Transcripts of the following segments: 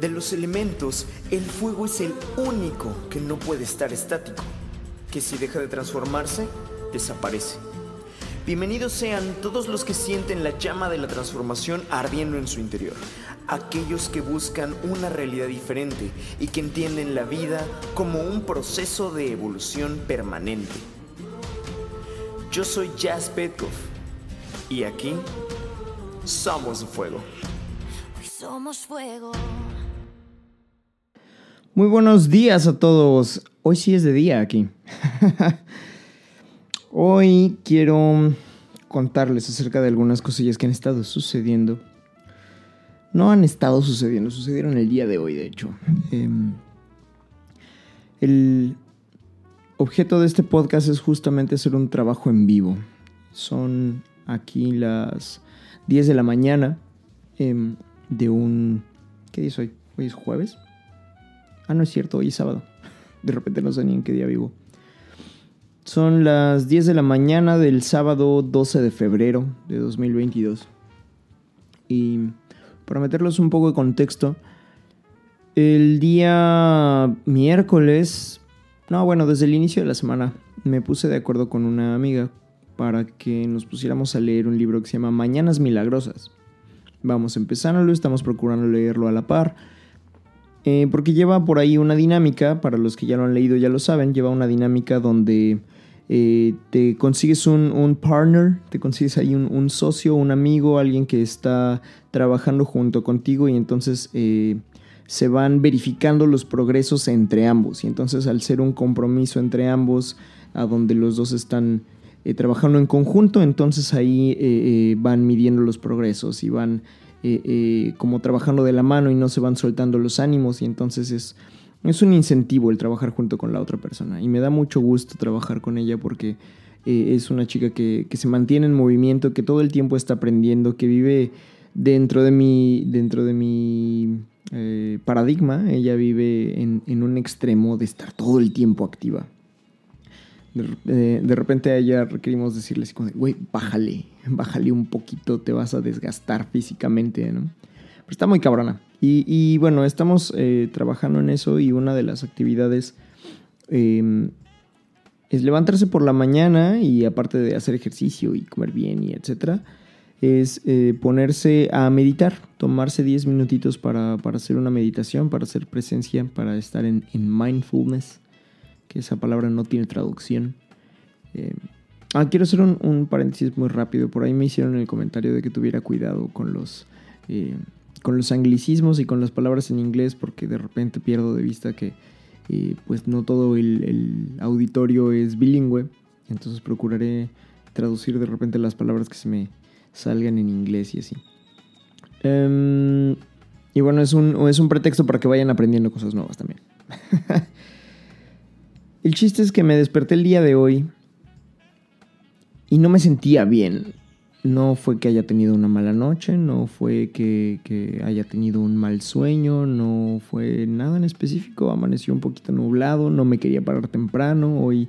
De los elementos, el fuego es el único que no puede estar estático, que si deja de transformarse, desaparece. Bienvenidos sean todos los que sienten la llama de la transformación ardiendo en su interior, aquellos que buscan una realidad diferente y que entienden la vida como un proceso de evolución permanente. Yo soy Jazz Petkov y aquí somos fuego. Hoy somos fuego. Muy buenos días a todos. Hoy sí es de día aquí. Hoy quiero contarles acerca de algunas cosillas que han estado sucediendo. No han estado sucediendo, sucedieron el día de hoy, de hecho. Em, el objeto de este podcast es justamente hacer un trabajo en vivo. Son aquí las 10 de la mañana em, de un... ¿Qué día es hoy? ¿Hoy es jueves? Ah, no es cierto, hoy es sábado. De repente no sé ni en qué día vivo. Son las 10 de la mañana del sábado 12 de febrero de 2022. Y para meterlos un poco de contexto, el día miércoles, no, bueno, desde el inicio de la semana, me puse de acuerdo con una amiga para que nos pusiéramos a leer un libro que se llama Mañanas Milagrosas. Vamos empezándolo, estamos procurando leerlo a la par eh, porque lleva por ahí una dinámica, para los que ya lo han leído ya lo saben, lleva una dinámica donde eh, te consigues un, partner, te consigues ahí un, socio, un amigo, alguien que está trabajando junto contigo y entonces eh, se van verificando los progresos entre ambos. Y entonces al ser un compromiso entre ambos, a donde los dos están trabajando en conjunto, entonces ahí van midiendo los progresos y van eh, eh, como trabajando de la mano y no se van soltando los ánimos y entonces es, es un incentivo el trabajar junto con la otra persona y me da mucho gusto trabajar con ella porque eh, es una chica que, se mantiene en movimiento, que todo el tiempo está aprendiendo, que vive dentro de mi, dentro de mi paradigma, ella vive en, en un extremo de estar todo el tiempo activa. De, repente a ella requerimos decirle así como, güey, bájale, bájale un poquito, te vas a desgastar físicamente, ¿no? Pero está muy cabrona. Y, bueno, estamos eh, trabajando en eso y una de las actividades em, es levantarse por la mañana y aparte de hacer ejercicio y comer bien y etcétera, es eh, ponerse a meditar, tomarse 10 minutitos para, hacer una meditación, para hacer presencia, para estar en mindfulness que esa palabra no tiene traducción. Eh, ah, quiero hacer un, paréntesis muy rápido. Por ahí me hicieron el comentario de que tuviera cuidado con los, eh, con los anglicismos y con las palabras en inglés porque de repente pierdo de vista que eh, pues no todo el, auditorio es bilingüe. Entonces procuraré traducir de repente las palabras que se me salgan en inglés y así. Em, y bueno, es un, es un pretexto para que vayan aprendiendo cosas nuevas también. El chiste es que me desperté el día de hoy y no me sentía bien. No fue que haya tenido una mala noche, no fue que, haya tenido un mal sueño, no fue nada en específico. Amaneció un poquito nublado, no me quería parar temprano. Hoy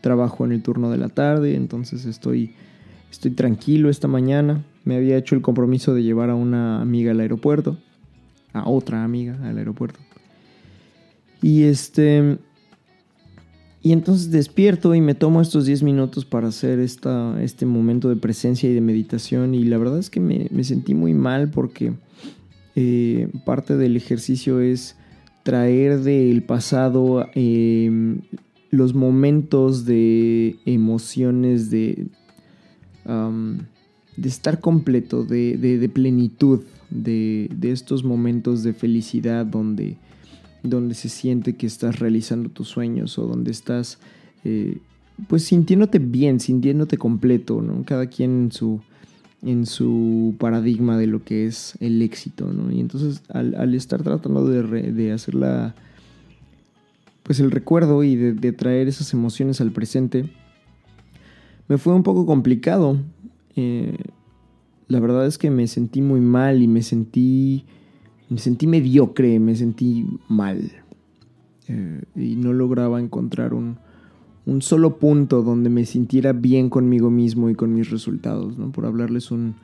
trabajo en el turno de la tarde, entonces estoy, estoy tranquilo esta mañana. Me había hecho el compromiso de llevar a una amiga al aeropuerto, a otra amiga al aeropuerto. Y este y entonces despierto y me tomo estos 10 minutos para hacer esta, este momento de presencia y de meditación. Y la verdad es que me, sentí muy mal porque eh, parte del ejercicio es traer del pasado em, los momentos de emociones, de, de estar completo, de, de plenitud, de, estos momentos de felicidad donde donde se siente que estás realizando tus sueños o donde estás eh, pues sintiéndote bien, sintiéndote completo, ¿no? Cada quien en su, en su paradigma de lo que es el éxito, ¿no? Y entonces al, estar tratando de, de, hacer la, pues el recuerdo y de, traer esas emociones al presente, me fue un poco complicado. Eh, la verdad es que me sentí muy mal y me sentí me sentí mediocre, me sentí mal. Eh, y no lograba encontrar un, solo punto donde me sintiera bien conmigo mismo y con mis resultados, ¿no? Por hablarles un,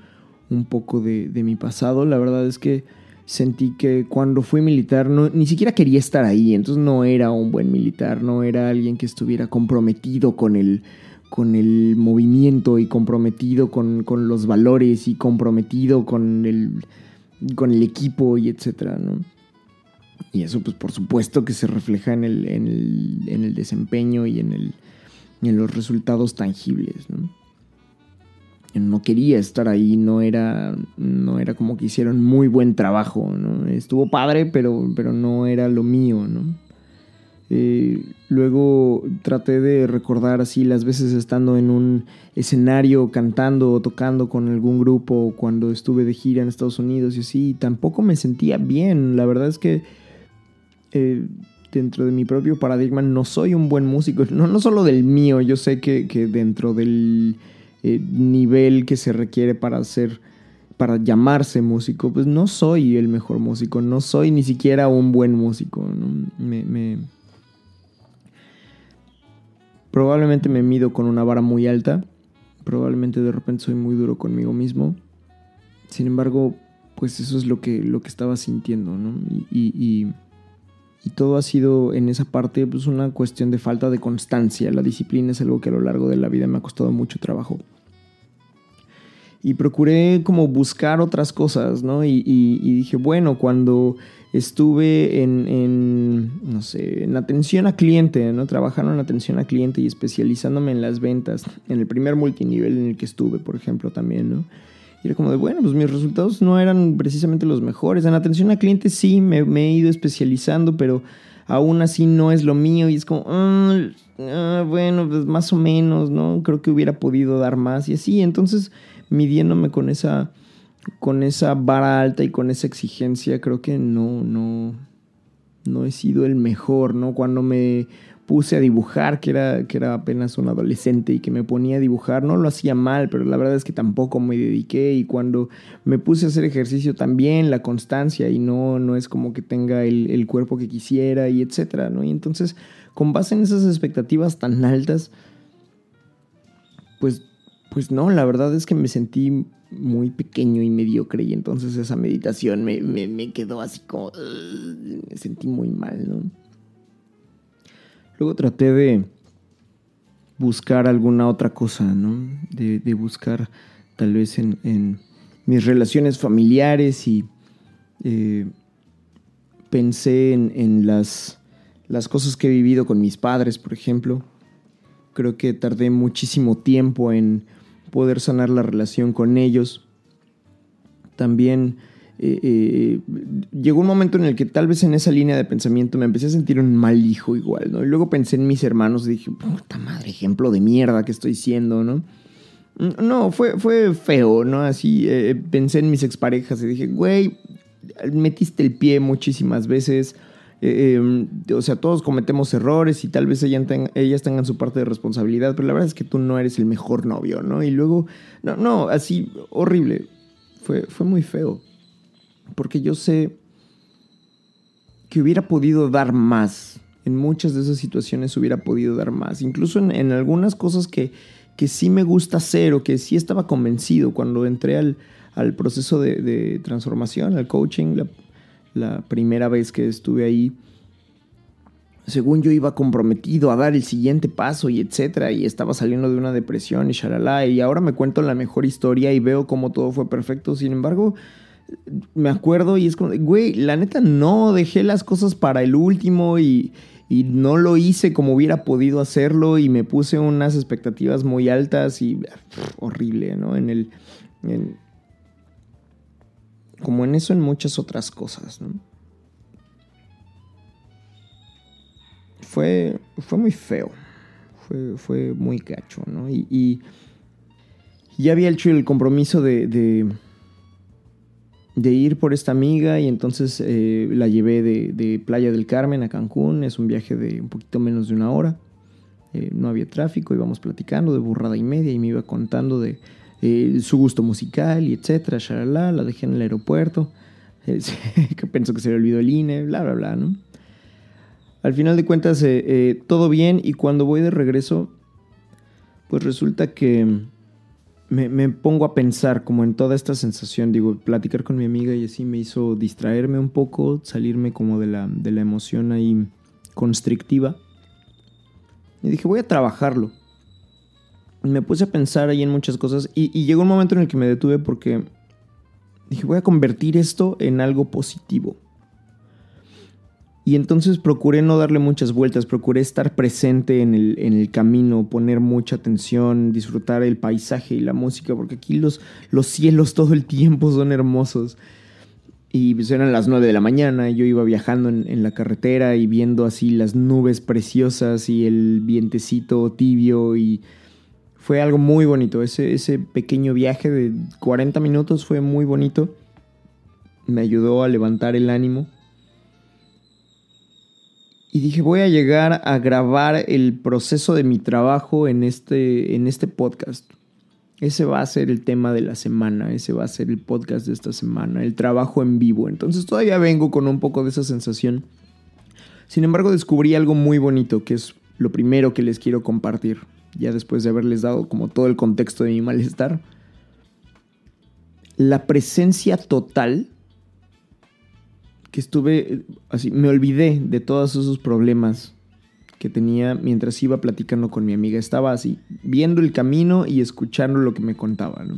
poco de, mi pasado, la verdad es que sentí que cuando fui militar no, ni siquiera quería estar ahí, entonces no era un buen militar, no era alguien que estuviera comprometido con el, con el movimiento y comprometido con, los valores y comprometido con el, con el equipo y etcétera, ¿no? Y eso pues por supuesto que se refleja en el, en el, desempeño y en, el, en los resultados tangibles, ¿no? no quería estar ahí, no era, no era como que hicieron muy buen trabajo, ¿no? Estuvo padre, pero, pero no era lo mío, ¿no? Eh, luego traté de recordar así las veces estando en un escenario cantando o tocando con algún grupo cuando estuve de gira en Estados Unidos y así, tampoco me sentía bien. La verdad es que eh, dentro de mi propio paradigma no soy un buen músico, no, no solo del mío, yo sé que, que dentro del eh, nivel que se requiere para ser, para llamarse músico, pues no soy el mejor músico, no soy ni siquiera un buen músico. Me, Probablemente me mido con una vara muy alta, probablemente de repente soy muy duro conmigo mismo. Sin embargo, pues eso es lo que, lo que estaba sintiendo, ¿no? y y todo ha sido en esa parte pues una cuestión de falta de constancia. La disciplina es algo que a lo largo de la vida me ha costado mucho trabajo. Y procuré como buscar otras cosas, ¿no? Y, dije, bueno, cuando estuve en, en, no sé, en atención a cliente, ¿no? Trabajando en atención a cliente y especializándome en las ventas, en el primer multinivel en el que estuve, por ejemplo, también, ¿no? Y era como de, bueno, pues mis resultados no eran precisamente los mejores. En atención a clientes sí, me, he ido especializando, pero aún así no es lo mío. Y es como, ah, ah, bueno, pues más o menos, ¿no? Creo que hubiera podido dar más y así. Entonces, midiéndome con esa, con esa vara alta y con esa exigencia, creo que no, no, no he sido el mejor, ¿no? Cuando me puse a dibujar, que era, que era apenas un adolescente y que me ponía a dibujar, no lo hacía mal, pero la verdad es que tampoco me dediqué y cuando me puse a hacer ejercicio también, la constancia y no, no es como que tenga el, cuerpo que quisiera y etcétera, ¿no? Y entonces, con base en esas expectativas tan altas, pues, pues no, la verdad es que me sentí muy pequeño y mediocre y entonces esa meditación me, me quedó así como, me sentí muy mal, ¿no? Luego traté de buscar alguna otra cosa, ¿no? De, buscar tal vez en, mis relaciones familiares y eh, pensé en, las, las cosas que he vivido con mis padres, por ejemplo. Creo que tardé muchísimo tiempo en poder sanar la relación con ellos. También eh, eh, llegó un momento en el que tal vez en esa línea de pensamiento me empecé a sentir un mal hijo igual, ¿no? Y luego pensé en mis hermanos y dije, puta madre, ejemplo de mierda que estoy siendo, ¿no? No, fue, fue feo, ¿no? Así eh, pensé en mis exparejas y dije, güey, metiste el pie muchísimas veces. Em, o sea, todos cometemos errores y tal vez ellas, tengan su parte de responsabilidad, pero la verdad es que tú no eres el mejor novio, ¿no? Y luego, no, no, así, horrible. Fue, fue muy feo porque yo sé que hubiera podido dar más. En muchas de esas situaciones hubiera podido dar más. Incluso en, algunas cosas que, que, sí me gusta hacer o que sí estaba convencido cuando entré al, proceso de, transformación, al coaching, primera vez que estuve ahí. Según yo iba comprometido a dar el siguiente paso y etcétera, y estaba saliendo de una depresión y shalala, y ahora me cuento la mejor historia y veo cómo todo fue perfecto. Sin embargo, me acuerdo y es como, güey, la neta no dejé las cosas para el último y, no lo hice como hubiera podido hacerlo y me puse unas expectativas muy altas y horrible, ¿no? En el... como en eso, en muchas otras cosas, ¿no? Fue, fue muy feo, fue, fue muy gacho, ¿no? Y, ya había hecho el compromiso de de ir por esta amiga y entonces eh, la llevé de, Playa del Carmen a Cancún. Es un viaje de un poquito menos de una hora. Eh, no había tráfico, íbamos platicando de burrada y media y me iba contando de eh, su gusto musical y etcétera, shalala, la dejé en el aeropuerto, pensó que se olvidó el INE, bla, bla, bla, ¿no? Al final de cuentas, todo bien y cuando voy de regreso, pues resulta que me, me, pongo a pensar como en toda esta sensación, digo, platicar con mi amiga y así me hizo distraerme un poco, salirme como de la, de la emoción ahí constrictiva. Y dije, voy a trabajarlo. Me puse a pensar ahí en muchas cosas y, llegó un momento en el que me detuve porque dije, voy a convertir esto en algo positivo. Y entonces procuré no darle muchas vueltas, procuré estar presente en el, en el, camino, poner mucha atención, disfrutar el paisaje y la música, porque aquí los, los cielos todo el tiempo son hermosos. Y pues eran las 9 de la mañana, yo iba viajando en, en, la carretera y viendo así las nubes preciosas y el vientecito tibio y fue algo muy bonito. Ese, ese pequeño viaje de 40 minutos fue muy bonito. Me ayudó a levantar el ánimo y dije, voy a llegar a grabar el proceso de mi trabajo en este, en este podcast. Ese va a ser el tema de la semana, ese va a ser el podcast de esta semana, el trabajo en vivo. Entonces todavía vengo con un poco de esa sensación. Sin embargo, descubrí algo muy bonito, que es lo primero que les quiero compartir, ya después de haberles dado como todo el contexto de mi malestar. La presencia total que estuve así, me olvidé de todos esos problemas que tenía mientras iba platicando con mi amiga. Estaba así, viendo el camino y escuchando lo que me contaba, ¿no?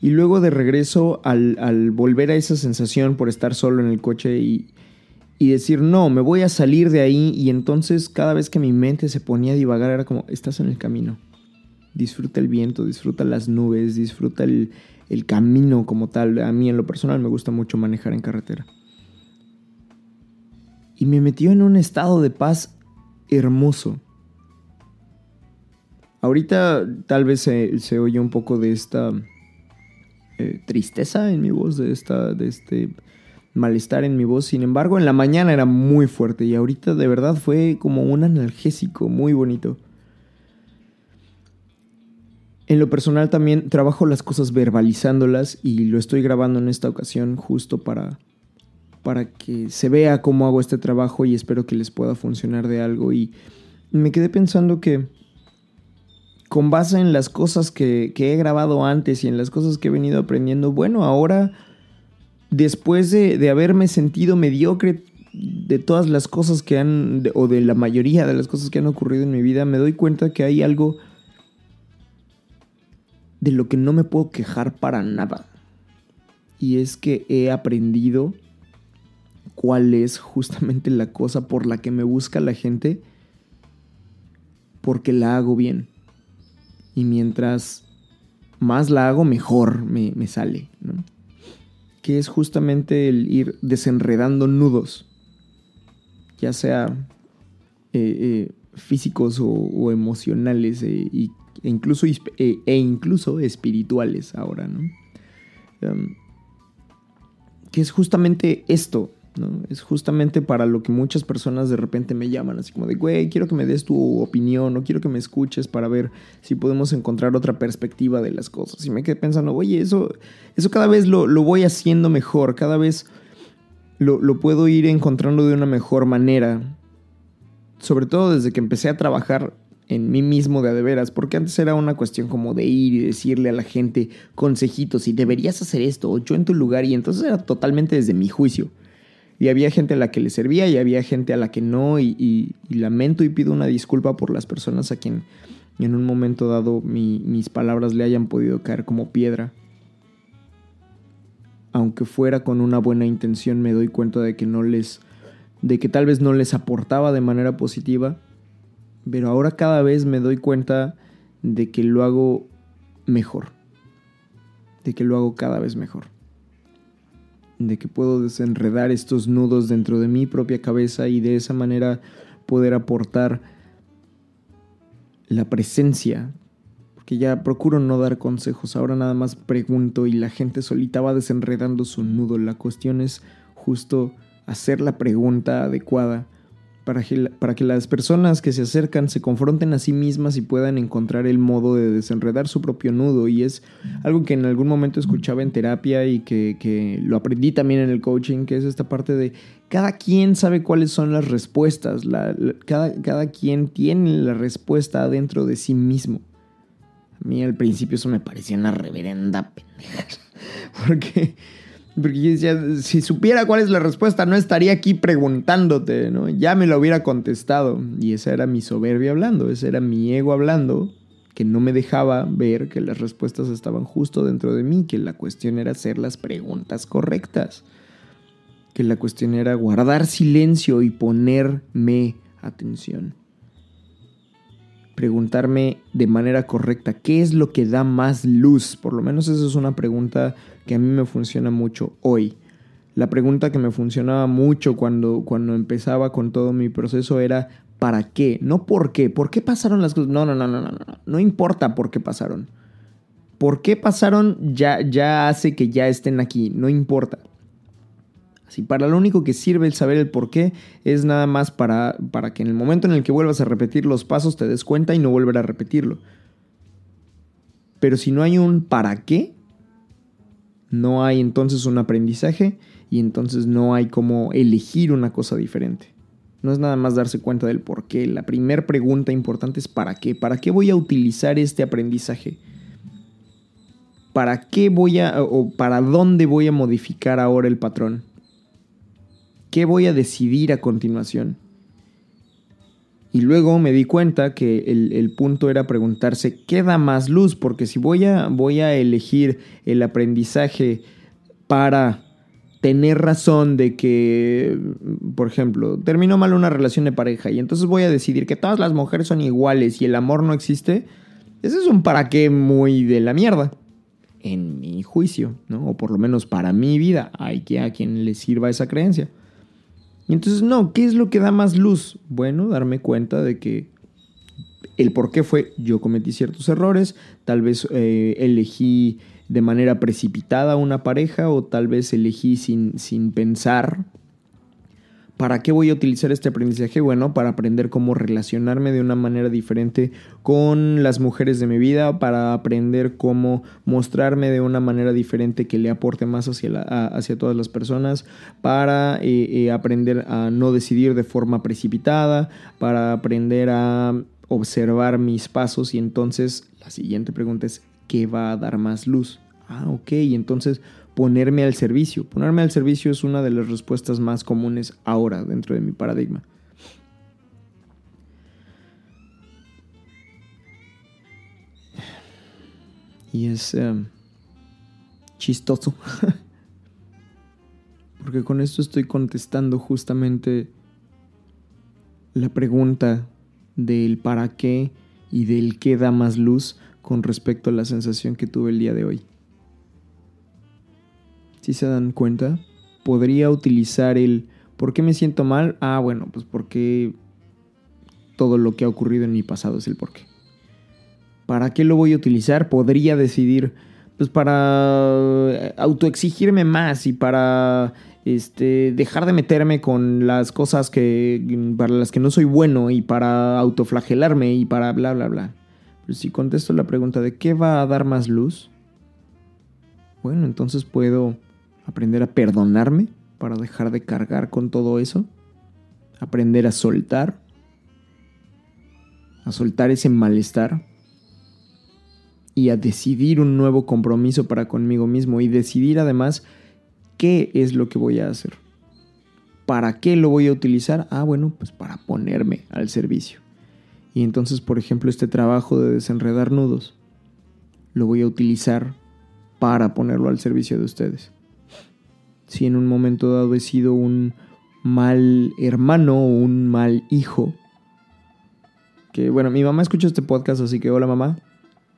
Y luego de regreso, al, al, volver a esa sensación por estar solo en el coche y, y decir, no, me voy a salir de ahí, y entonces cada vez que mi mente se ponía a divagar era como, estás en el camino. Disfruta el viento, disfruta las nubes, disfruta el, el camino como tal. A mí en lo personal me gusta mucho manejar en carretera y me metió en un estado de paz hermoso. Ahorita tal vez se, oye un poco de esta eh, tristeza en mi voz, de, esta, de este malestar en mi voz. Sin embargo, en la mañana era muy fuerte y ahorita de verdad fue como un analgésico muy bonito. En lo personal también trabajo las cosas verbalizándolas y lo estoy grabando en esta ocasión justo para para que se vea cómo hago este trabajo y espero que les pueda funcionar de algo. Y me quedé pensando que con base en las cosas que, he grabado antes y en las cosas que he venido aprendiendo, bueno, ahora, después de, haberme sentido mediocre de todas las cosas que han, o de la mayoría de las cosas que han ocurrido en mi vida, me doy cuenta que hay algo de lo que no me puedo quejar para nada. Y es que he aprendido cuál es justamente la cosa por la que me busca la gente, porque la hago bien. Y mientras más la hago, mejor me, sale, ¿no? Que es justamente el ir desenredando nudos, ya sea eh, eh, físicos o, emocionales eh, e, incluso, e incluso espirituales ahora, ¿no? Em, que es justamente esto, es justamente para lo que muchas personas de repente me llaman, así como de, güey, quiero que me des tu opinión o quiero que me escuches para ver si podemos encontrar otra perspectiva de las cosas. Y me quedé pensando, oye, eso, eso cada vez lo, voy haciendo mejor, cada vez lo, lo puedo ir encontrando de una mejor manera. Sobre todo desde que empecé a trabajar en mí mismo de a de veras, porque antes era una cuestión como de ir y decirle a la gente consejitos y deberías hacer esto o yo en tu lugar y entonces era totalmente desde mi juicio. Y había gente a la que le servía y había gente a la que no. Y, lamento y pido una disculpa por las personas a quien en un momento dado mis palabras le hayan podido caer como piedra. Aunque fuera con una buena intención, me doy cuenta de que no les. de que tal vez no les aportaba de manera positiva. Pero ahora cada vez me doy cuenta de que lo hago mejor. De que lo hago cada vez mejor de que puedo desenredar estos nudos dentro de mi propia cabeza y de esa manera poder aportar la presencia. Porque ya procuro no dar consejos, ahora nada más pregunto y la gente solita va desenredando su nudo. La cuestión es justo hacer la pregunta adecuada para que, para que las personas que se acercan se confronten a sí mismas y puedan encontrar el modo de desenredar su propio nudo. Y es algo que en algún momento escuchaba en terapia y que, lo aprendí también en el coaching, que es esta parte de cada quien sabe cuáles son las respuestas, cada, cada quien tiene la respuesta dentro de sí mismo. A mí al principio eso me parecía una reverenda pendeja. Porque, porque si supiera cuál es la respuesta, no estaría aquí preguntándote, ¿no? Ya me lo hubiera contestado. Y esa era mi soberbia hablando, ese era mi ego hablando, que no me dejaba ver que las respuestas estaban justo dentro de mí, que la cuestión era hacer las preguntas correctas. Que la cuestión era guardar silencio y ponerme atención preguntarme de manera correcta qué es lo que da más luz. Por lo menos esa es una pregunta que a mí me funciona mucho hoy. La pregunta que me funcionaba mucho cuando, cuando empezaba con todo mi proceso era ¿para qué? No por qué. ¿Por qué pasaron las cosas? No, no, no, no, no, no. No importa por qué pasaron. ¿Por qué pasaron ya, ya hace que ya estén aquí? No importa. Si para lo único que sirve el saber el por qué es nada más para, para que en el momento en el que vuelvas a repetir los pasos te des cuenta y no volver a repetirlo. Pero si no hay un para qué, no hay entonces un aprendizaje y entonces no hay como elegir una cosa diferente. No es nada más darse cuenta del por qué. La primera pregunta importante es ¿para qué? ¿Para qué voy a utilizar este aprendizaje? ¿Para qué voy a o para dónde voy a modificar ahora el patrón? ¿Qué voy a decidir a continuación? Y luego me di cuenta que el, punto era preguntarse, ¿qué da más luz? Porque si voy a, voy a elegir el aprendizaje para tener razón de que, por ejemplo, terminó mal una relación de pareja y entonces voy a decidir que todas las mujeres son iguales y el amor no existe, ese es un para qué muy de la mierda, en mi juicio, ¿no? O por lo menos para mi vida, hay que a quien le sirva esa creencia. Entonces, no, ¿qué es lo que da más luz? Bueno, darme cuenta de que el por qué fue yo cometí ciertos errores, tal vez eh, elegí de manera precipitada una pareja o tal vez elegí sin, sin pensar ¿Para qué voy a utilizar este aprendizaje? Bueno, para aprender cómo relacionarme de una manera diferente con las mujeres de mi vida, para aprender cómo mostrarme de una manera diferente que le aporte más hacia, todas las personas, para eh, eh, aprender a no decidir de forma precipitada, para aprender a observar mis pasos y entonces la siguiente pregunta es, ¿qué va a dar más luz? Ah, ok, entonces ponerme al servicio. Ponerme al servicio es una de las respuestas más comunes ahora dentro de mi paradigma. Y es em, chistoso. Porque con esto estoy contestando justamente la pregunta del para qué y del qué da más luz con respecto a la sensación que tuve el día de hoy si se dan cuenta, podría utilizar el ¿por qué me siento mal? Ah, bueno, pues porque todo lo que ha ocurrido en mi pasado es el por qué. ¿Para qué lo voy a utilizar? Podría decidir, pues para autoexigirme más y para este, dejar de meterme con las cosas que, para las que no soy bueno y para autoflagelarme y para bla, bla, bla. Pero si contesto la pregunta de qué va a dar más luz, bueno, entonces puedo aprender a perdonarme para dejar de cargar con todo eso, aprender a soltar, a soltar ese malestar y a decidir un nuevo compromiso para conmigo mismo y decidir además qué es lo que voy a hacer. ¿Para qué lo voy a utilizar? Ah, bueno, pues para ponerme al servicio. Y entonces, por ejemplo, este trabajo de desenredar nudos, lo voy a utilizar para ponerlo al servicio de ustedes si en un momento dado he sido un mal hermano o un mal hijo. Que bueno, mi mamá escucha este podcast, así que hola mamá.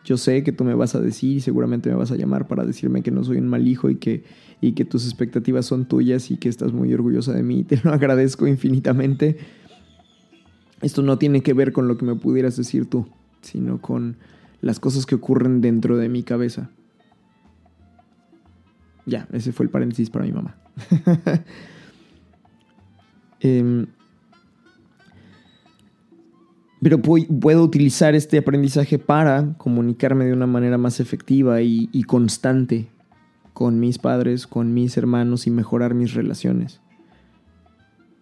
Yo sé que tú me vas a decir y seguramente me vas a llamar para decirme que no soy un mal hijo y que, y que tus expectativas son tuyas y que estás muy orgullosa de mí. Te lo agradezco infinitamente. Esto no tiene que ver con lo que me pudieras decir tú, sino con las cosas que ocurren dentro de mi cabeza. Ya, ese fue el paréntesis para mi mamá. Em, pero puedo utilizar este aprendizaje para comunicarme de una manera más efectiva y, constante con mis padres, con mis hermanos y mejorar mis relaciones.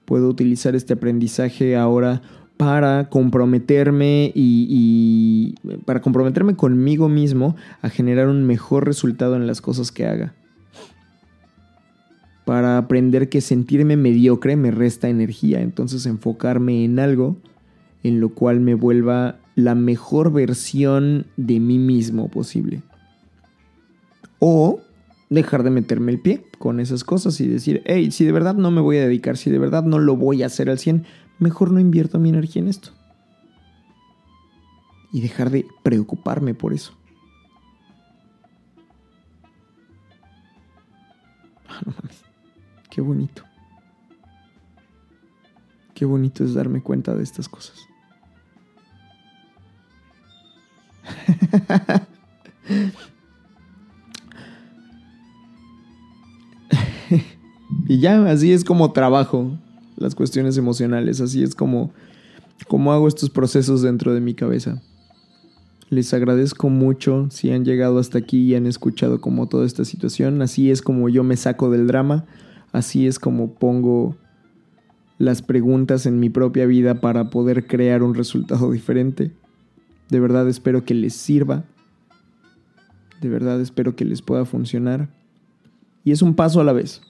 Puedo utilizar este aprendizaje ahora para comprometerme y, para comprometerme conmigo mismo a generar un mejor resultado en las cosas que haga. Para aprender que sentirme mediocre me resta energía, entonces enfocarme en algo en lo cual me vuelva la mejor versión de mí mismo posible. O dejar de meterme el pie con esas cosas y decir, hey, si de verdad no me voy a dedicar, si de verdad no lo voy a hacer al 100, mejor no invierto mi energía en esto. Y dejar de preocuparme por eso. Ah, no mames. Qué bonito. Qué bonito es darme cuenta de estas cosas. y ya, así es como trabajo las cuestiones emocionales, así es como, como hago estos procesos dentro de mi cabeza. Les agradezco mucho si han llegado hasta aquí y han escuchado como toda esta situación. Así es como yo me saco del drama, así es como pongo las preguntas en mi propia vida para poder crear un resultado diferente. De verdad espero que les sirva. De verdad espero que les pueda funcionar. Y es un paso a la vez.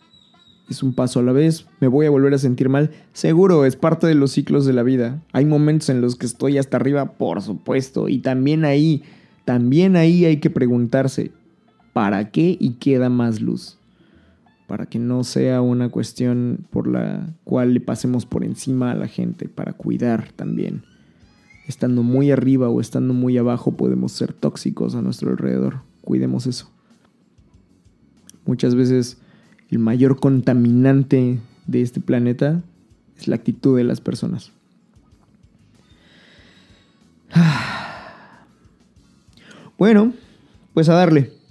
Es un paso a la vez. Me voy a volver a sentir mal. Seguro, es parte de los ciclos de la vida. Hay momentos en los que estoy hasta arriba, por supuesto. Y también ahí, también ahí hay que preguntarse, ¿para qué y qué da más luz? Para que no sea una cuestión por la cual le pasemos por encima a la gente, para cuidar también estando muy arriba o estando muy abajo podemos ser tóxicos a nuestro alrededor. Cuidemos eso. Muchas veces el mayor contaminante de este planeta es la actitud de las personas. Bueno, pues a darle.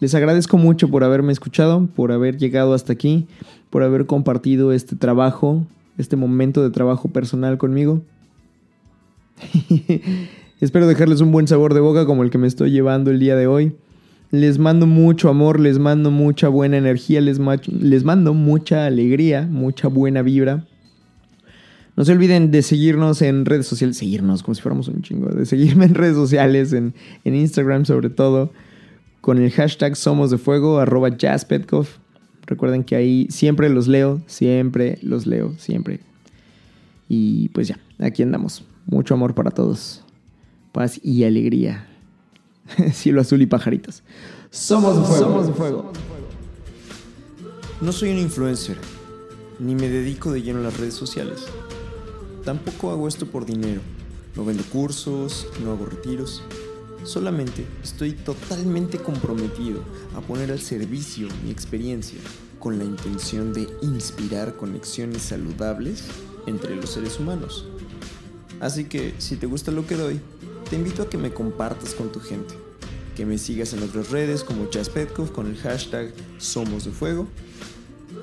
Les agradezco mucho por haberme escuchado, por haber llegado hasta aquí, por haber compartido este trabajo, este momento de trabajo personal conmigo. Espero dejarles un buen sabor de boca como el que me estoy llevando el día de hoy. Les mando mucho amor, les mando mucha buena energía, les, mando mucha alegría, mucha buena vibra. No se olviden de seguirnos en redes sociales, seguirnos como si fuéramos un chingo, de seguirme en redes sociales, en Instagram sobre todo, con el hashtag Somos de Fuego, arroba jazzpetkov. Recuerden que ahí siempre los leo, siempre los leo, siempre. Y pues ya, aquí andamos. Mucho amor para todos. Paz y alegría. Cielo azul y pajaritos. Somos de fuego. Somos de fuego. No soy un influencer, ni me dedico de lleno a las redes sociales. Tampoco hago esto por dinero. No vendo cursos, no hago retiros. Solamente estoy totalmente comprometido a poner al servicio mi experiencia con la intención de inspirar conexiones saludables entre los seres humanos. Así que si te gusta lo que doy, te invito a que me compartas con tu gente, que me sigas en otras redes como Chaspetkov con el hashtag Somos de Fuego,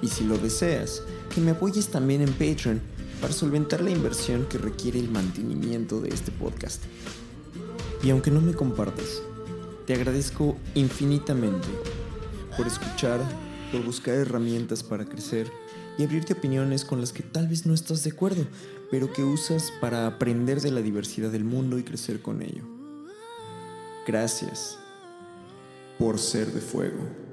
y si lo deseas, que me apoyes también en Patreon para solventar la inversión que requiere el mantenimiento de este podcast. Y aunque no me compartas, te agradezco infinitamente por escuchar, por buscar herramientas para crecer y abrirte opiniones con las que tal vez no estás de acuerdo, pero que usas para aprender de la diversidad del mundo y crecer con ello. Gracias por ser de fuego.